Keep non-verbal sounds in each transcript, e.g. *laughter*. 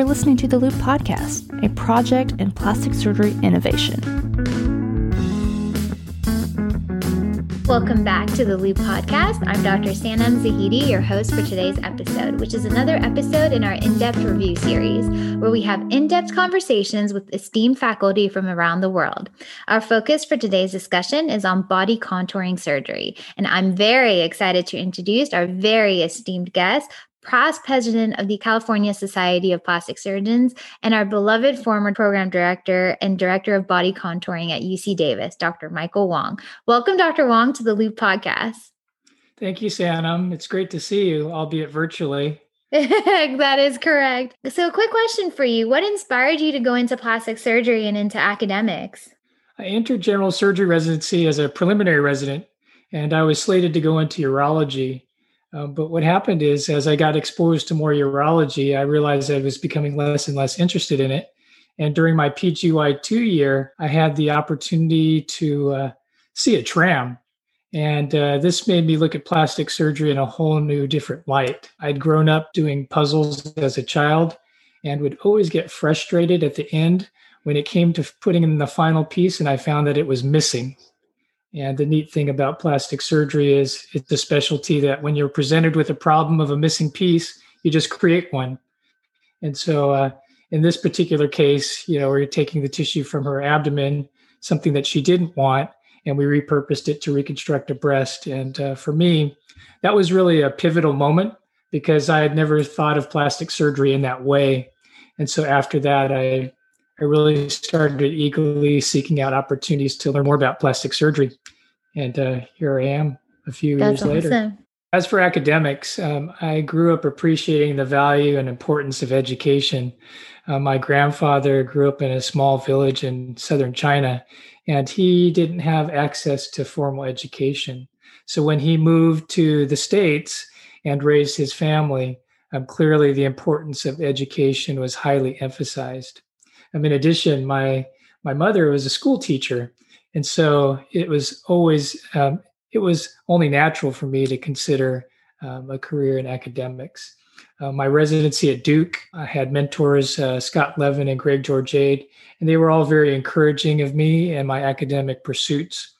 are listening to the Loupe Podcast, a project in plastic surgery innovation. Welcome back to the Loupe Podcast. I'm Dr. Sanam Zahedi, your host for today's episode, which is another episode in our in depth review series, where we have in depth conversations with esteemed faculty from around the world. Our focus for today's discussion is on body contouring surgery, and I'm very excited to introduce our very esteemed guest, past president of the California Society of Plastic Surgeons, and our beloved former program director and director of body contouring at UC Davis, Dr. Michael Wong. Welcome, Dr. Wong, to the Loupe podcast. Thank you, Sanam. It's great to see you, albeit virtually. *laughs* that is correct. So, a quick question for you What inspired you to go into plastic surgery and into academics? I entered general surgery residency as a preliminary resident, and I was slated to go into urology. Um, but what happened is, as I got exposed to more urology, I realized I was becoming less and less interested in it. And during my PGY2 year, I had the opportunity to uh, see a TRAM. And uh, this made me look at plastic surgery in a whole new, different light. I'd grown up doing puzzles as a child and would always get frustrated at the end when it came to putting in the final piece and I found that it was missing. And the neat thing about plastic surgery is it's a specialty that when you're presented with a problem of a missing piece, you just create one. And so uh, in this particular case, you know, we're taking the tissue from her abdomen, something that she didn't want, and we repurposed it to reconstruct a breast. And uh, for me, that was really a pivotal moment because I had never thought of plastic surgery in that way. And so after that, I I really started eagerly seeking out opportunities to learn more about plastic surgery. And uh, here I am a few That's years awesome. later. As for academics, um, I grew up appreciating the value and importance of education. Uh, my grandfather grew up in a small village in southern China, and he didn't have access to formal education. So when he moved to the States and raised his family, um, clearly the importance of education was highly emphasized. In addition, my my mother was a school teacher, and so it was always um, it was only natural for me to consider um, a career in academics. Uh, my residency at Duke, I had mentors uh, Scott Levin and Greg Georgiade, and they were all very encouraging of me and my academic pursuits.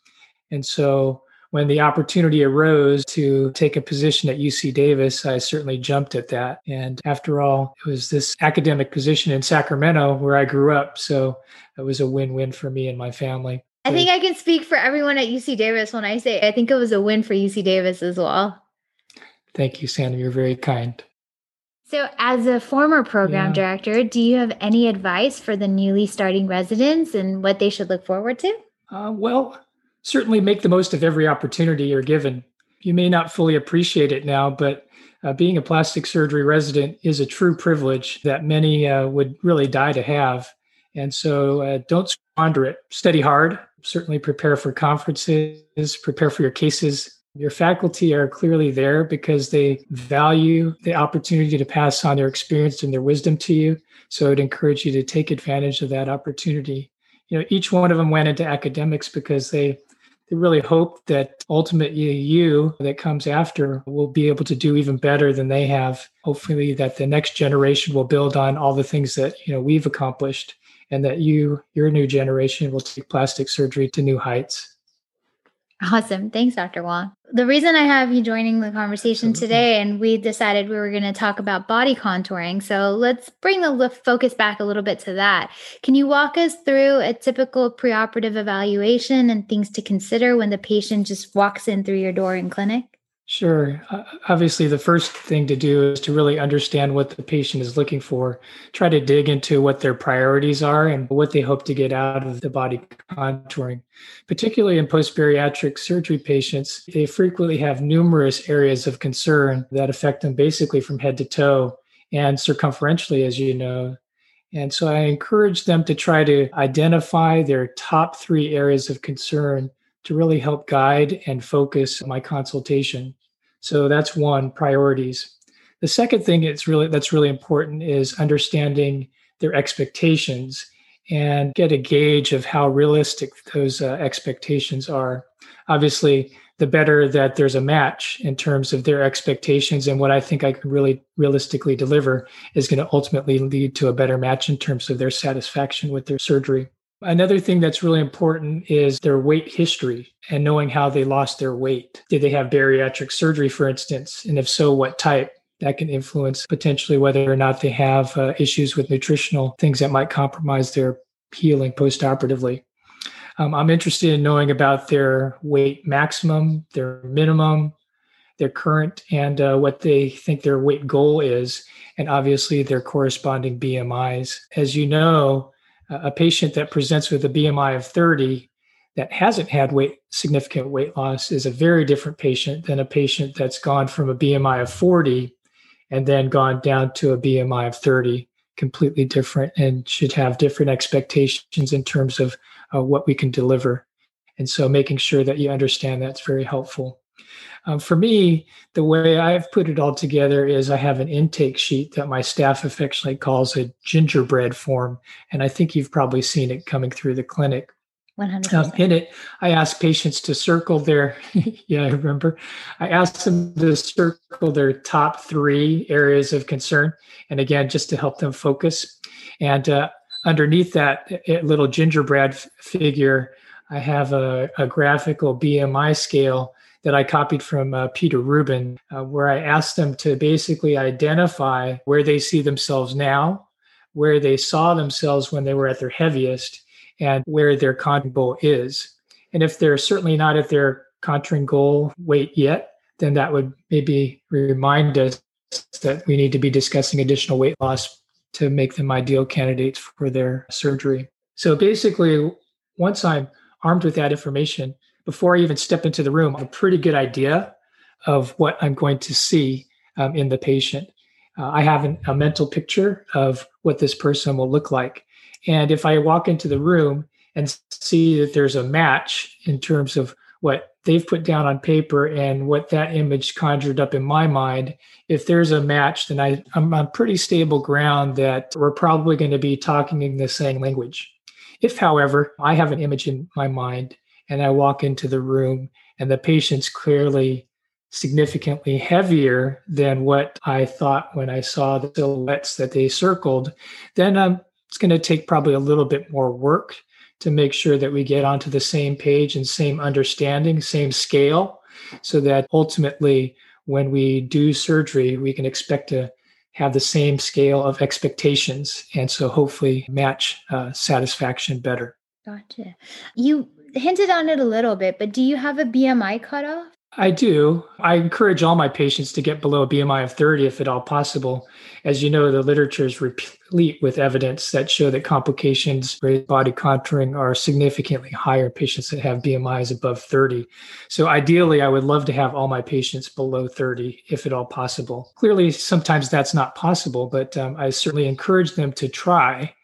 And so when the opportunity arose to take a position at UC Davis, I certainly jumped at that. And after all, it was this academic position in Sacramento where I grew up. So it was a win win for me and my family. I think I can speak for everyone at UC Davis when I say I think it was a win for UC Davis as well. Thank you, Sandra. You're very kind. So, as a former program yeah. director, do you have any advice for the newly starting residents and what they should look forward to? Uh, well, certainly make the most of every opportunity you're given. You may not fully appreciate it now, but uh, being a plastic surgery resident is a true privilege that many uh, would really die to have. And so uh, don't squander it. Study hard, certainly prepare for conferences, prepare for your cases. Your faculty are clearly there because they value the opportunity to pass on their experience and their wisdom to you. So I'd encourage you to take advantage of that opportunity. You know, each one of them went into academics because they they really hope that ultimately you that comes after will be able to do even better than they have. Hopefully that the next generation will build on all the things that, you know, we've accomplished and that you, your new generation will take plastic surgery to new heights. Awesome. Thanks, Dr. Wong. The reason I have you joining the conversation today, and we decided we were going to talk about body contouring. So let's bring the focus back a little bit to that. Can you walk us through a typical preoperative evaluation and things to consider when the patient just walks in through your door in clinic? Sure. Uh, obviously, the first thing to do is to really understand what the patient is looking for. Try to dig into what their priorities are and what they hope to get out of the body contouring. Particularly in post bariatric surgery patients, they frequently have numerous areas of concern that affect them basically from head to toe and circumferentially, as you know. And so I encourage them to try to identify their top three areas of concern to really help guide and focus my consultation. So that's one priorities. The second thing it's really that's really important is understanding their expectations and get a gauge of how realistic those uh, expectations are. Obviously, the better that there's a match in terms of their expectations and what I think I can really realistically deliver is going to ultimately lead to a better match in terms of their satisfaction with their surgery. Another thing that's really important is their weight history and knowing how they lost their weight. Did they have bariatric surgery, for instance? And if so, what type? That can influence potentially whether or not they have uh, issues with nutritional things that might compromise their healing postoperatively. Um, I'm interested in knowing about their weight maximum, their minimum, their current, and uh, what they think their weight goal is, and obviously their corresponding BMIs. As you know, a patient that presents with a BMI of 30 that hasn't had weight significant weight loss is a very different patient than a patient that's gone from a BMI of 40 and then gone down to a BMI of 30 completely different and should have different expectations in terms of uh, what we can deliver. And so making sure that you understand that's very helpful um, for me, the way I've put it all together is I have an intake sheet that my staff affectionately calls a gingerbread form. And I think you've probably seen it coming through the clinic. 100%. Um, in it, I ask patients to circle their, *laughs* yeah, I remember. I ask them to circle their top three areas of concern. And again, just to help them focus. And uh, underneath that little gingerbread figure, I have a, a graphical BMI scale that I copied from uh, Peter Rubin, uh, where I asked them to basically identify where they see themselves now, where they saw themselves when they were at their heaviest, and where their contouring goal is. And if they're certainly not at their contouring goal weight yet, then that would maybe remind us that we need to be discussing additional weight loss to make them ideal candidates for their surgery. So basically, once I'm armed with that information, before I even step into the room, a pretty good idea of what I'm going to see um, in the patient. Uh, I have an, a mental picture of what this person will look like. And if I walk into the room and see that there's a match in terms of what they've put down on paper and what that image conjured up in my mind, if there's a match, then I, I'm on pretty stable ground that we're probably going to be talking in the same language. If, however, I have an image in my mind and I walk into the room and the patient's clearly significantly heavier than what I thought when I saw the silhouettes that they circled, then um, it's going to take probably a little bit more work to make sure that we get onto the same page and same understanding, same scale, so that ultimately when we do surgery, we can expect to have the same scale of expectations and so hopefully match uh, satisfaction better. Gotcha. You hinted on it a little bit, but do you have a BMI cutoff? I do. I encourage all my patients to get below a BMI of 30 if at all possible. As you know, the literature is replete with evidence that show that complications with body contouring are significantly higher in patients that have BMIs above 30. So ideally, I would love to have all my patients below 30 if at all possible. Clearly, sometimes that's not possible, but um, I certainly encourage them to try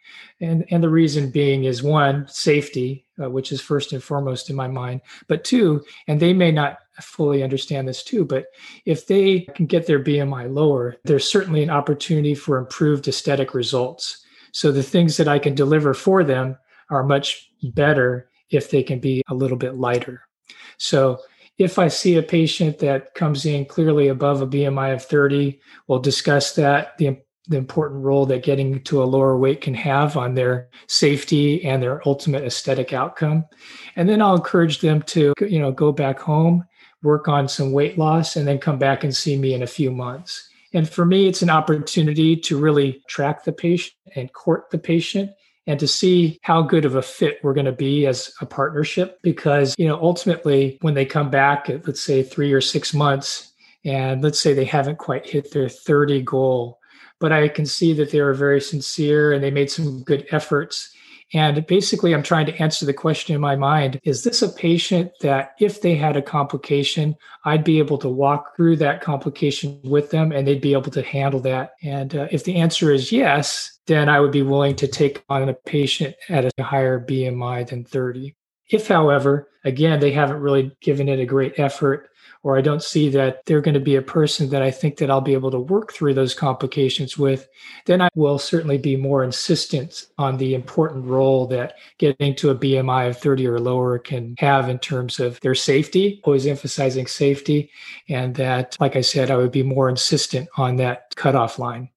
and and the reason being is one safety uh, which is first and foremost in my mind but two and they may not fully understand this too but if they can get their bmi lower there's certainly an opportunity for improved aesthetic results. So the things that i can deliver for them are much better if they can be a little bit lighter. So if I see a patient that comes in clearly above a BMI of 30, we'll discuss that, the the important role that getting to a lower weight can have on their safety and their ultimate aesthetic outcome. And then I'll encourage them to, you know, go back home, work on some weight loss, and then come back and see me in a few months. And for me, it's an opportunity to really track the patient and court the patient and to see how good of a fit we're going to be as a partnership. Because, you know, ultimately, when they come back at, let's say, three or six months, and let's say they haven't quite hit their 30 goal, but I can see that they were very sincere and they made some good efforts. And basically, I'm trying to answer the question in my mind is this a patient that if they had a complication, I'd be able to walk through that complication with them and they'd be able to handle that? And uh, if the answer is yes, then I would be willing to take on a patient at a higher BMI than 30. If, however, again, they haven't really given it a great effort or I don't see that they're going to be a person that I think that I'll be able to work through those complications with, then I will certainly be more insistent on the important role that getting to a BMI of 30 or lower can have in terms of their safety, always emphasizing safety. And that, like I said, I would be more insistent on that cutoff line.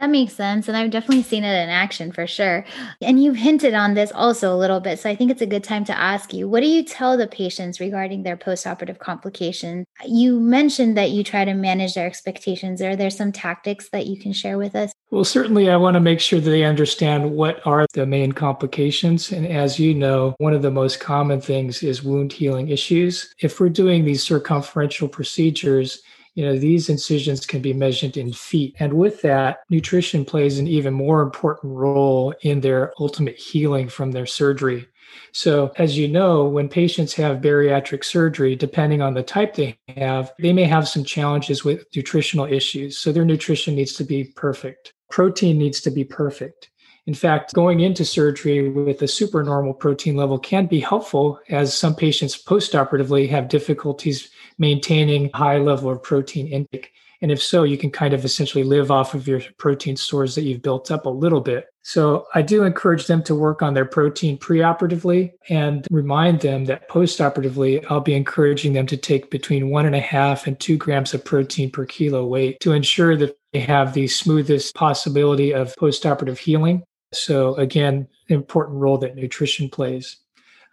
That makes sense. And I've definitely seen it in action for sure. And you've hinted on this also a little bit. So I think it's a good time to ask you what do you tell the patients regarding their postoperative complications? You mentioned that you try to manage their expectations. Are there some tactics that you can share with us? Well, certainly, I want to make sure that they understand what are the main complications. And as you know, one of the most common things is wound healing issues. If we're doing these circumferential procedures, you know, these incisions can be measured in feet. And with that, nutrition plays an even more important role in their ultimate healing from their surgery. So, as you know, when patients have bariatric surgery, depending on the type they have, they may have some challenges with nutritional issues. So, their nutrition needs to be perfect. Protein needs to be perfect. In fact, going into surgery with a supernormal protein level can be helpful as some patients postoperatively have difficulties maintaining high level of protein intake. And if so, you can kind of essentially live off of your protein stores that you've built up a little bit. So I do encourage them to work on their protein preoperatively and remind them that postoperatively, I'll be encouraging them to take between one and a half and two grams of protein per kilo weight to ensure that they have the smoothest possibility of postoperative healing. So again, important role that nutrition plays.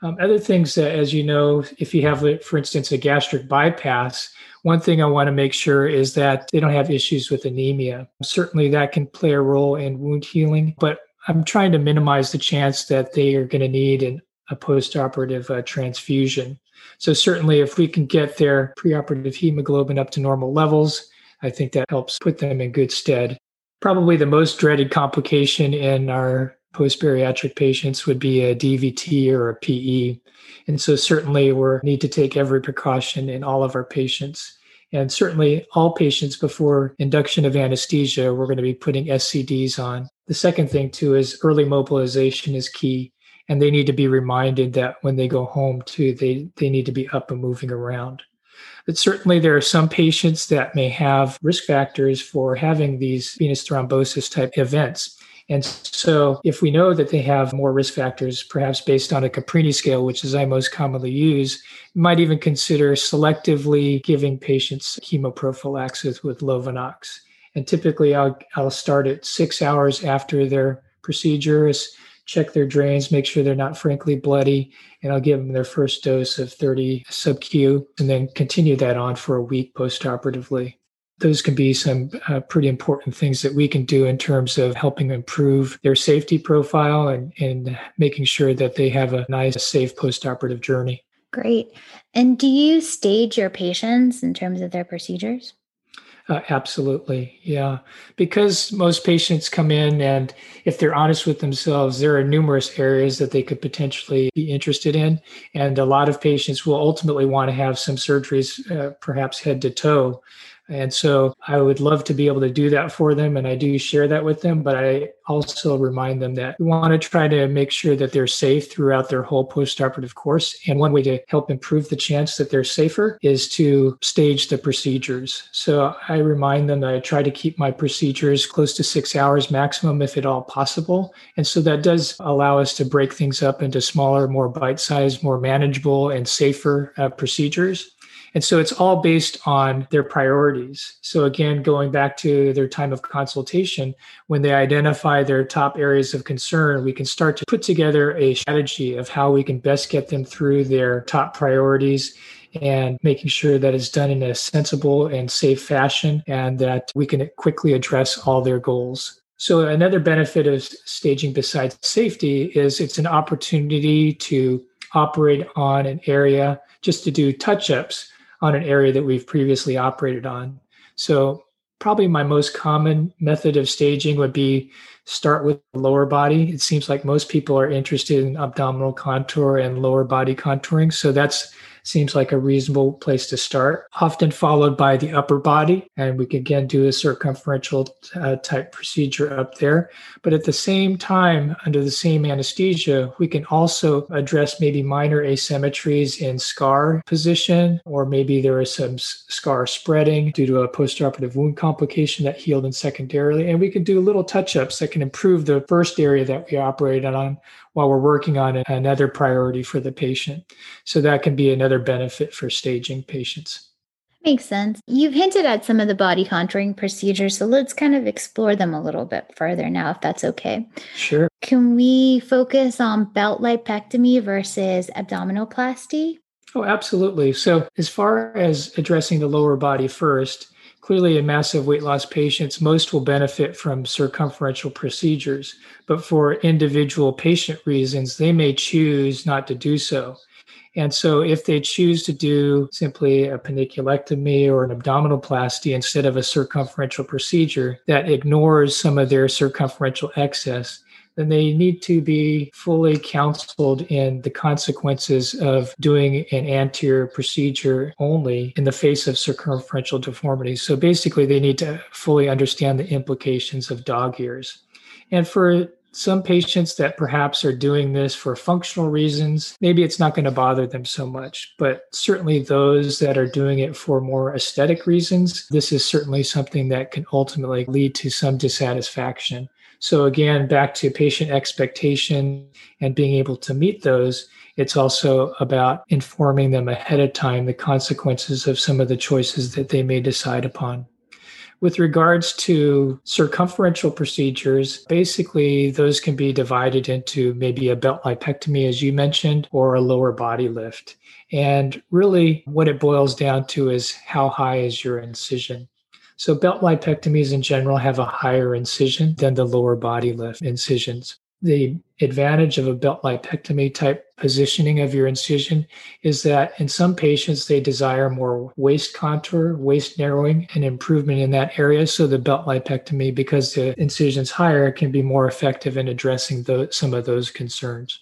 Um, other things, uh, as you know, if you have, for instance, a gastric bypass, one thing I want to make sure is that they don't have issues with anemia. Certainly, that can play a role in wound healing, but I'm trying to minimize the chance that they are going to need an, a postoperative uh, transfusion. So, certainly, if we can get their preoperative hemoglobin up to normal levels, I think that helps put them in good stead. Probably the most dreaded complication in our post bariatric patients would be a DVT or a PE. And so certainly we need to take every precaution in all of our patients. And certainly all patients before induction of anesthesia, we're going to be putting SCDs on. The second thing too is early mobilization is key. And they need to be reminded that when they go home too, they, they need to be up and moving around. But certainly there are some patients that may have risk factors for having these venous thrombosis type events. And so, if we know that they have more risk factors, perhaps based on a Caprini scale, which is I most commonly use, might even consider selectively giving patients chemoprophylaxis with Lovenox. And typically, I'll, I'll start at six hours after their procedures, check their drains, make sure they're not frankly bloody, and I'll give them their first dose of 30 sub Q, and then continue that on for a week postoperatively those can be some uh, pretty important things that we can do in terms of helping improve their safety profile and, and making sure that they have a nice, safe postoperative journey. Great. And do you stage your patients in terms of their procedures? Uh, absolutely. Yeah. Because most patients come in and if they're honest with themselves, there are numerous areas that they could potentially be interested in. And a lot of patients will ultimately want to have some surgeries, uh, perhaps head to toe. And so I would love to be able to do that for them. And I do share that with them, but I also remind them that we want to try to make sure that they're safe throughout their whole postoperative course. And one way to help improve the chance that they're safer is to stage the procedures. So I remind them that I try to keep my procedures close to six hours maximum, if at all possible. And so that does allow us to break things up into smaller, more bite sized, more manageable, and safer uh, procedures. And so it's all based on their priorities. So, again, going back to their time of consultation, when they identify their top areas of concern, we can start to put together a strategy of how we can best get them through their top priorities and making sure that it's done in a sensible and safe fashion and that we can quickly address all their goals. So, another benefit of staging besides safety is it's an opportunity to operate on an area just to do touch ups on an area that we've previously operated on. So, probably my most common method of staging would be start with the lower body. It seems like most people are interested in abdominal contour and lower body contouring. So that's seems like a reasonable place to start, often followed by the upper body. And we can again do a circumferential uh, type procedure up there. But at the same time, under the same anesthesia, we can also address maybe minor asymmetries in scar position, or maybe there is some scar spreading due to a postoperative wound complication that healed in secondarily. And we can do little touch ups that can improve the first area that we operated on while we're working on another priority for the patient. So that can be another benefit for staging patients. Makes sense. You've hinted at some of the body contouring procedures, so let's kind of explore them a little bit further now, if that's okay. Sure. Can we focus on belt lipectomy versus abdominoplasty? Oh, absolutely. So, as far as addressing the lower body first, Clearly, in massive weight loss patients, most will benefit from circumferential procedures, but for individual patient reasons, they may choose not to do so. And so, if they choose to do simply a panniculectomy or an abdominal abdominoplasty instead of a circumferential procedure that ignores some of their circumferential excess, then they need to be fully counseled in the consequences of doing an anterior procedure only in the face of circumferential deformity. So basically, they need to fully understand the implications of dog ears. And for some patients that perhaps are doing this for functional reasons, maybe it's not going to bother them so much. But certainly those that are doing it for more aesthetic reasons, this is certainly something that can ultimately lead to some dissatisfaction. So, again, back to patient expectation and being able to meet those, it's also about informing them ahead of time the consequences of some of the choices that they may decide upon. With regards to circumferential procedures, basically those can be divided into maybe a belt lipectomy, as you mentioned, or a lower body lift. And really, what it boils down to is how high is your incision? So belt lipectomies in general have a higher incision than the lower body lift incisions. The advantage of a belt lipectomy type positioning of your incision is that in some patients, they desire more waist contour, waist narrowing, and improvement in that area. So the belt lipectomy, because the incision's higher, can be more effective in addressing the, some of those concerns.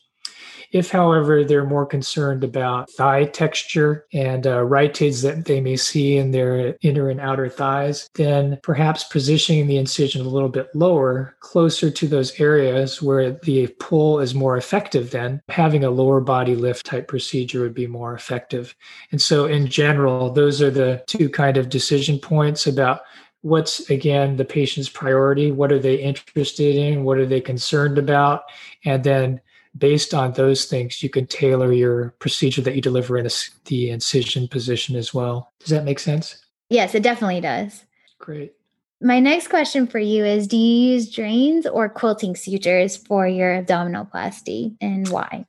If, however, they're more concerned about thigh texture and uh, rhytids that they may see in their inner and outer thighs, then perhaps positioning the incision a little bit lower, closer to those areas where the pull is more effective, then having a lower body lift type procedure would be more effective. And so, in general, those are the two kind of decision points about what's again the patient's priority what are they interested in what are they concerned about and then based on those things, you can tailor your procedure that you deliver in the incision position as well. Does that make sense? Yes, it definitely does. Great. My next question for you is Do you use drains or quilting sutures for your abdominoplasty and why?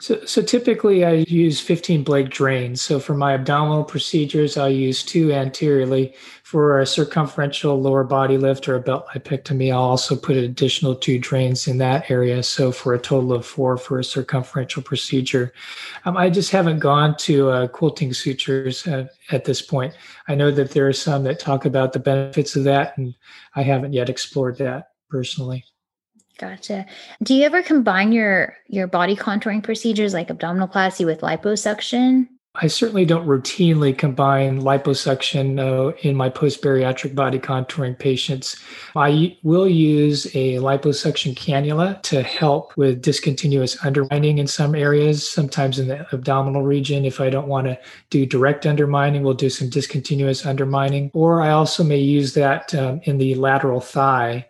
So, so typically I use 15 Blake drains. So for my abdominal procedures, I'll use two anteriorly. For a circumferential lower body lift or a belt lipectomy, I'll also put additional two drains in that area. So for a total of four for a circumferential procedure. Um, I just haven't gone to uh, quilting sutures uh, at this point. I know that there are some that talk about the benefits of that, and I haven't yet explored that personally. Gotcha. Do you ever combine your your body contouring procedures like abdominoplasty with liposuction? I certainly don't routinely combine liposuction uh, in my post bariatric body contouring patients. I will use a liposuction cannula to help with discontinuous undermining in some areas, sometimes in the abdominal region. If I don't want to do direct undermining, we'll do some discontinuous undermining. Or I also may use that um, in the lateral thigh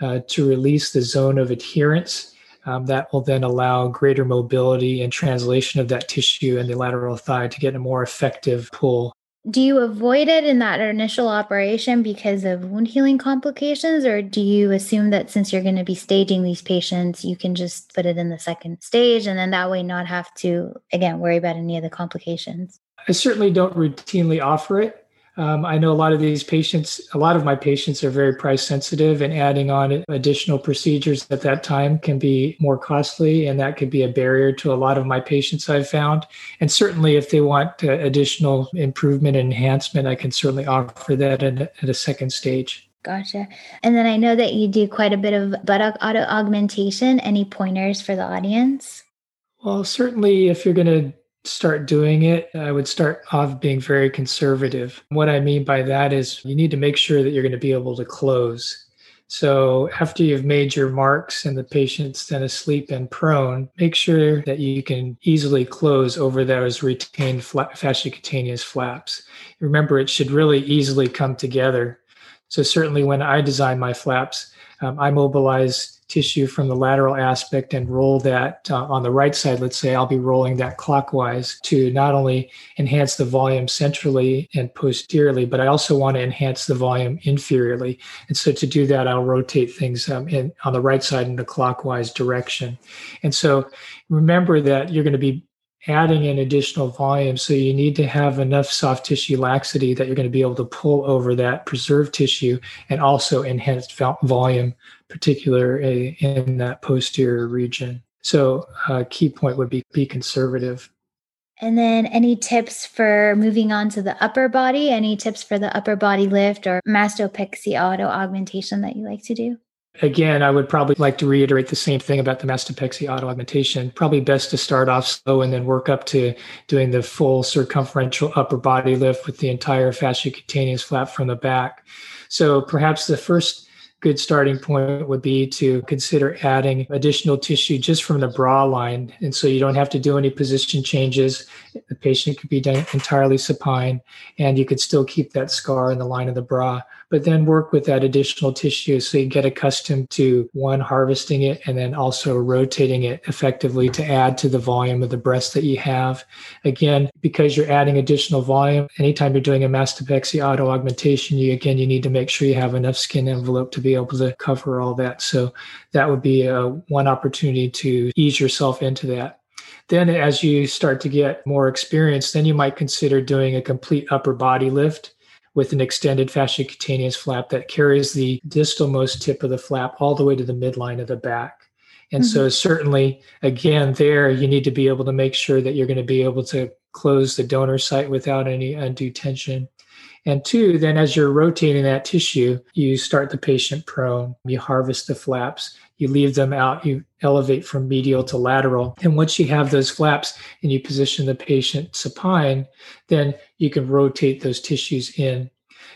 uh, to release the zone of adherence. Um, that will then allow greater mobility and translation of that tissue in the lateral thigh to get a more effective pull. Do you avoid it in that initial operation because of wound healing complications, or do you assume that since you're going to be staging these patients, you can just put it in the second stage and then that way not have to, again, worry about any of the complications? I certainly don't routinely offer it. Um, I know a lot of these patients, a lot of my patients are very price sensitive, and adding on additional procedures at that time can be more costly, and that could be a barrier to a lot of my patients I've found. And certainly, if they want uh, additional improvement and enhancement, I can certainly offer that at, at a second stage. Gotcha. And then I know that you do quite a bit of buttock auto augmentation. Any pointers for the audience? Well, certainly if you're going to start doing it, I would start off being very conservative. What I mean by that is you need to make sure that you're going to be able to close. So after you've made your marks and the patient's then asleep and prone, make sure that you can easily close over those retained fasciocutaneous flaps. Remember, it should really easily come together. So certainly when I design my flaps, um, I mobilize tissue from the lateral aspect and roll that uh, on the right side, let's say I'll be rolling that clockwise to not only enhance the volume centrally and posteriorly, but I also want to enhance the volume inferiorly. And so to do that, I'll rotate things um, in, on the right side in the clockwise direction. And so remember that you're going to be adding in additional volume. So you need to have enough soft tissue laxity that you're going to be able to pull over that preserved tissue and also enhance volume, particularly in that posterior region. So a key point would be be conservative. And then any tips for moving on to the upper body? Any tips for the upper body lift or mastopexy auto augmentation that you like to do? Again, I would probably like to reiterate the same thing about the mastopexy auto augmentation. Probably best to start off slow and then work up to doing the full circumferential upper body lift with the entire fasciocutaneous flap from the back. So perhaps the first good starting point would be to consider adding additional tissue just from the bra line. And so you don't have to do any position changes. The patient could be done entirely supine, and you could still keep that scar in the line of the bra but then work with that additional tissue so you get accustomed to one, harvesting it, and then also rotating it effectively to add to the volume of the breast that you have. Again, because you're adding additional volume, anytime you're doing a mastopexy auto augmentation, you again, you need to make sure you have enough skin envelope to be able to cover all that. So that would be a, uh, one opportunity to ease yourself into that. Then, as you start to get more experience, then you might consider doing a complete upper body lift with an extended fasciocutaneous flap that carries the distalmost tip of the flap all the way to the midline of the back. And mm-hmm. so, certainly, again, there you need to be able to make sure that you're going to be able to close the donor site without any undue tension. And two, then as you're rotating that tissue, you start the patient prone, you harvest the flaps, you leave them out, you elevate from medial to lateral. And once you have those flaps and you position the patient supine, then you can rotate those tissues in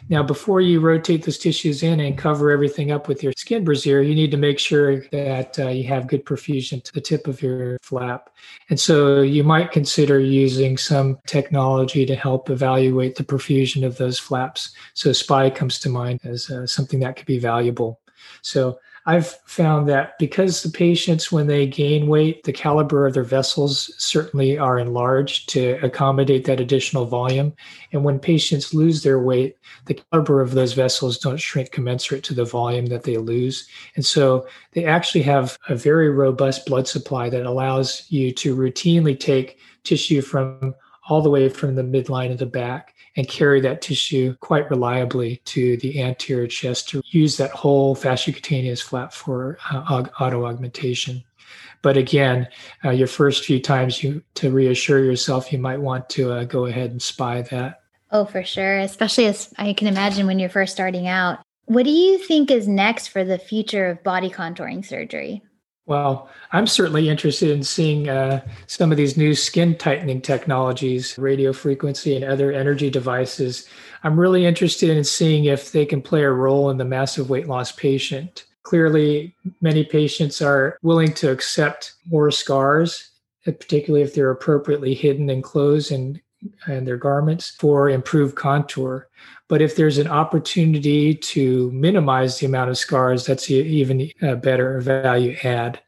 now, before you rotate those tissues in and cover everything up with your skin brassiere, you need to make sure that uh, you have good perfusion to the tip of your flap. And so you might consider using some technology to help evaluate the perfusion of those flaps. So SPY comes to mind as uh, something that could be valuable. So I've found that because the patients, when they gain weight, the caliber of their vessels certainly are enlarged to accommodate that additional volume. And when patients lose their weight, the caliber of those vessels don't shrink commensurate to the volume that they lose. And so they actually have a very robust blood supply that allows you to routinely take tissue from all the way from the midline of the back and carry that tissue quite reliably to the anterior chest to use that whole fasciocutaneous flap for uh, auto augmentation. But again, uh, your first few times, you to reassure yourself, you might want to uh, go ahead and spy that. Oh, for sure. Especially as I can imagine when you're first starting out. What do you think is next for the future of body contouring surgery? Well, I'm certainly interested in seeing uh, some of these new skin tightening technologies, radio frequency, and other energy devices. I'm really interested in seeing if they can play a role in the massive weight loss patient. Clearly, many patients are willing to accept more scars, particularly if they're appropriately hidden in clothes and, and their garments for improved contour. But if there's an opportunity to minimize the amount of scars, that's even a better value add.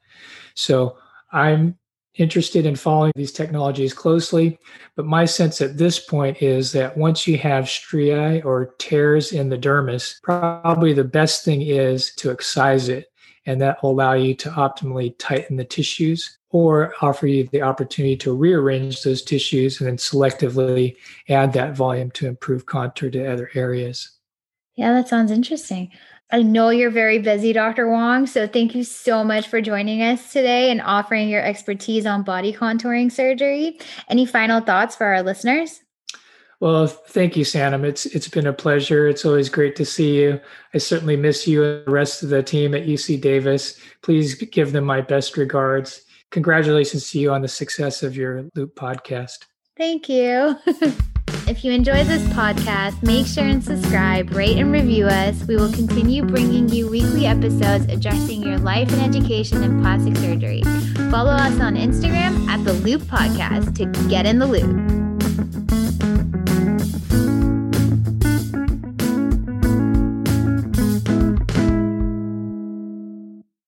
So I'm interested in following these technologies closely. But my sense at this point is that once you have striae or tears in the dermis, probably the best thing is to excise it. And that will allow you to optimally tighten the tissues or offer you the opportunity to rearrange those tissues and then selectively add that volume to improve contour to other areas. Yeah, that sounds interesting. I know you're very busy, Dr. Wong. So thank you so much for joining us today and offering your expertise on body contouring surgery. Any final thoughts for our listeners? Well, thank you, Sanam. It's it's been a pleasure. It's always great to see you. I certainly miss you and the rest of the team at UC Davis. Please give them my best regards. Congratulations to you on the success of your Loupe podcast. Thank you. *laughs* if you enjoy this podcast, make sure and subscribe, rate, and review us. We will continue bringing you weekly episodes addressing your life and education in plastic surgery. Follow us on Instagram at the Loupe Podcast to get in the loop.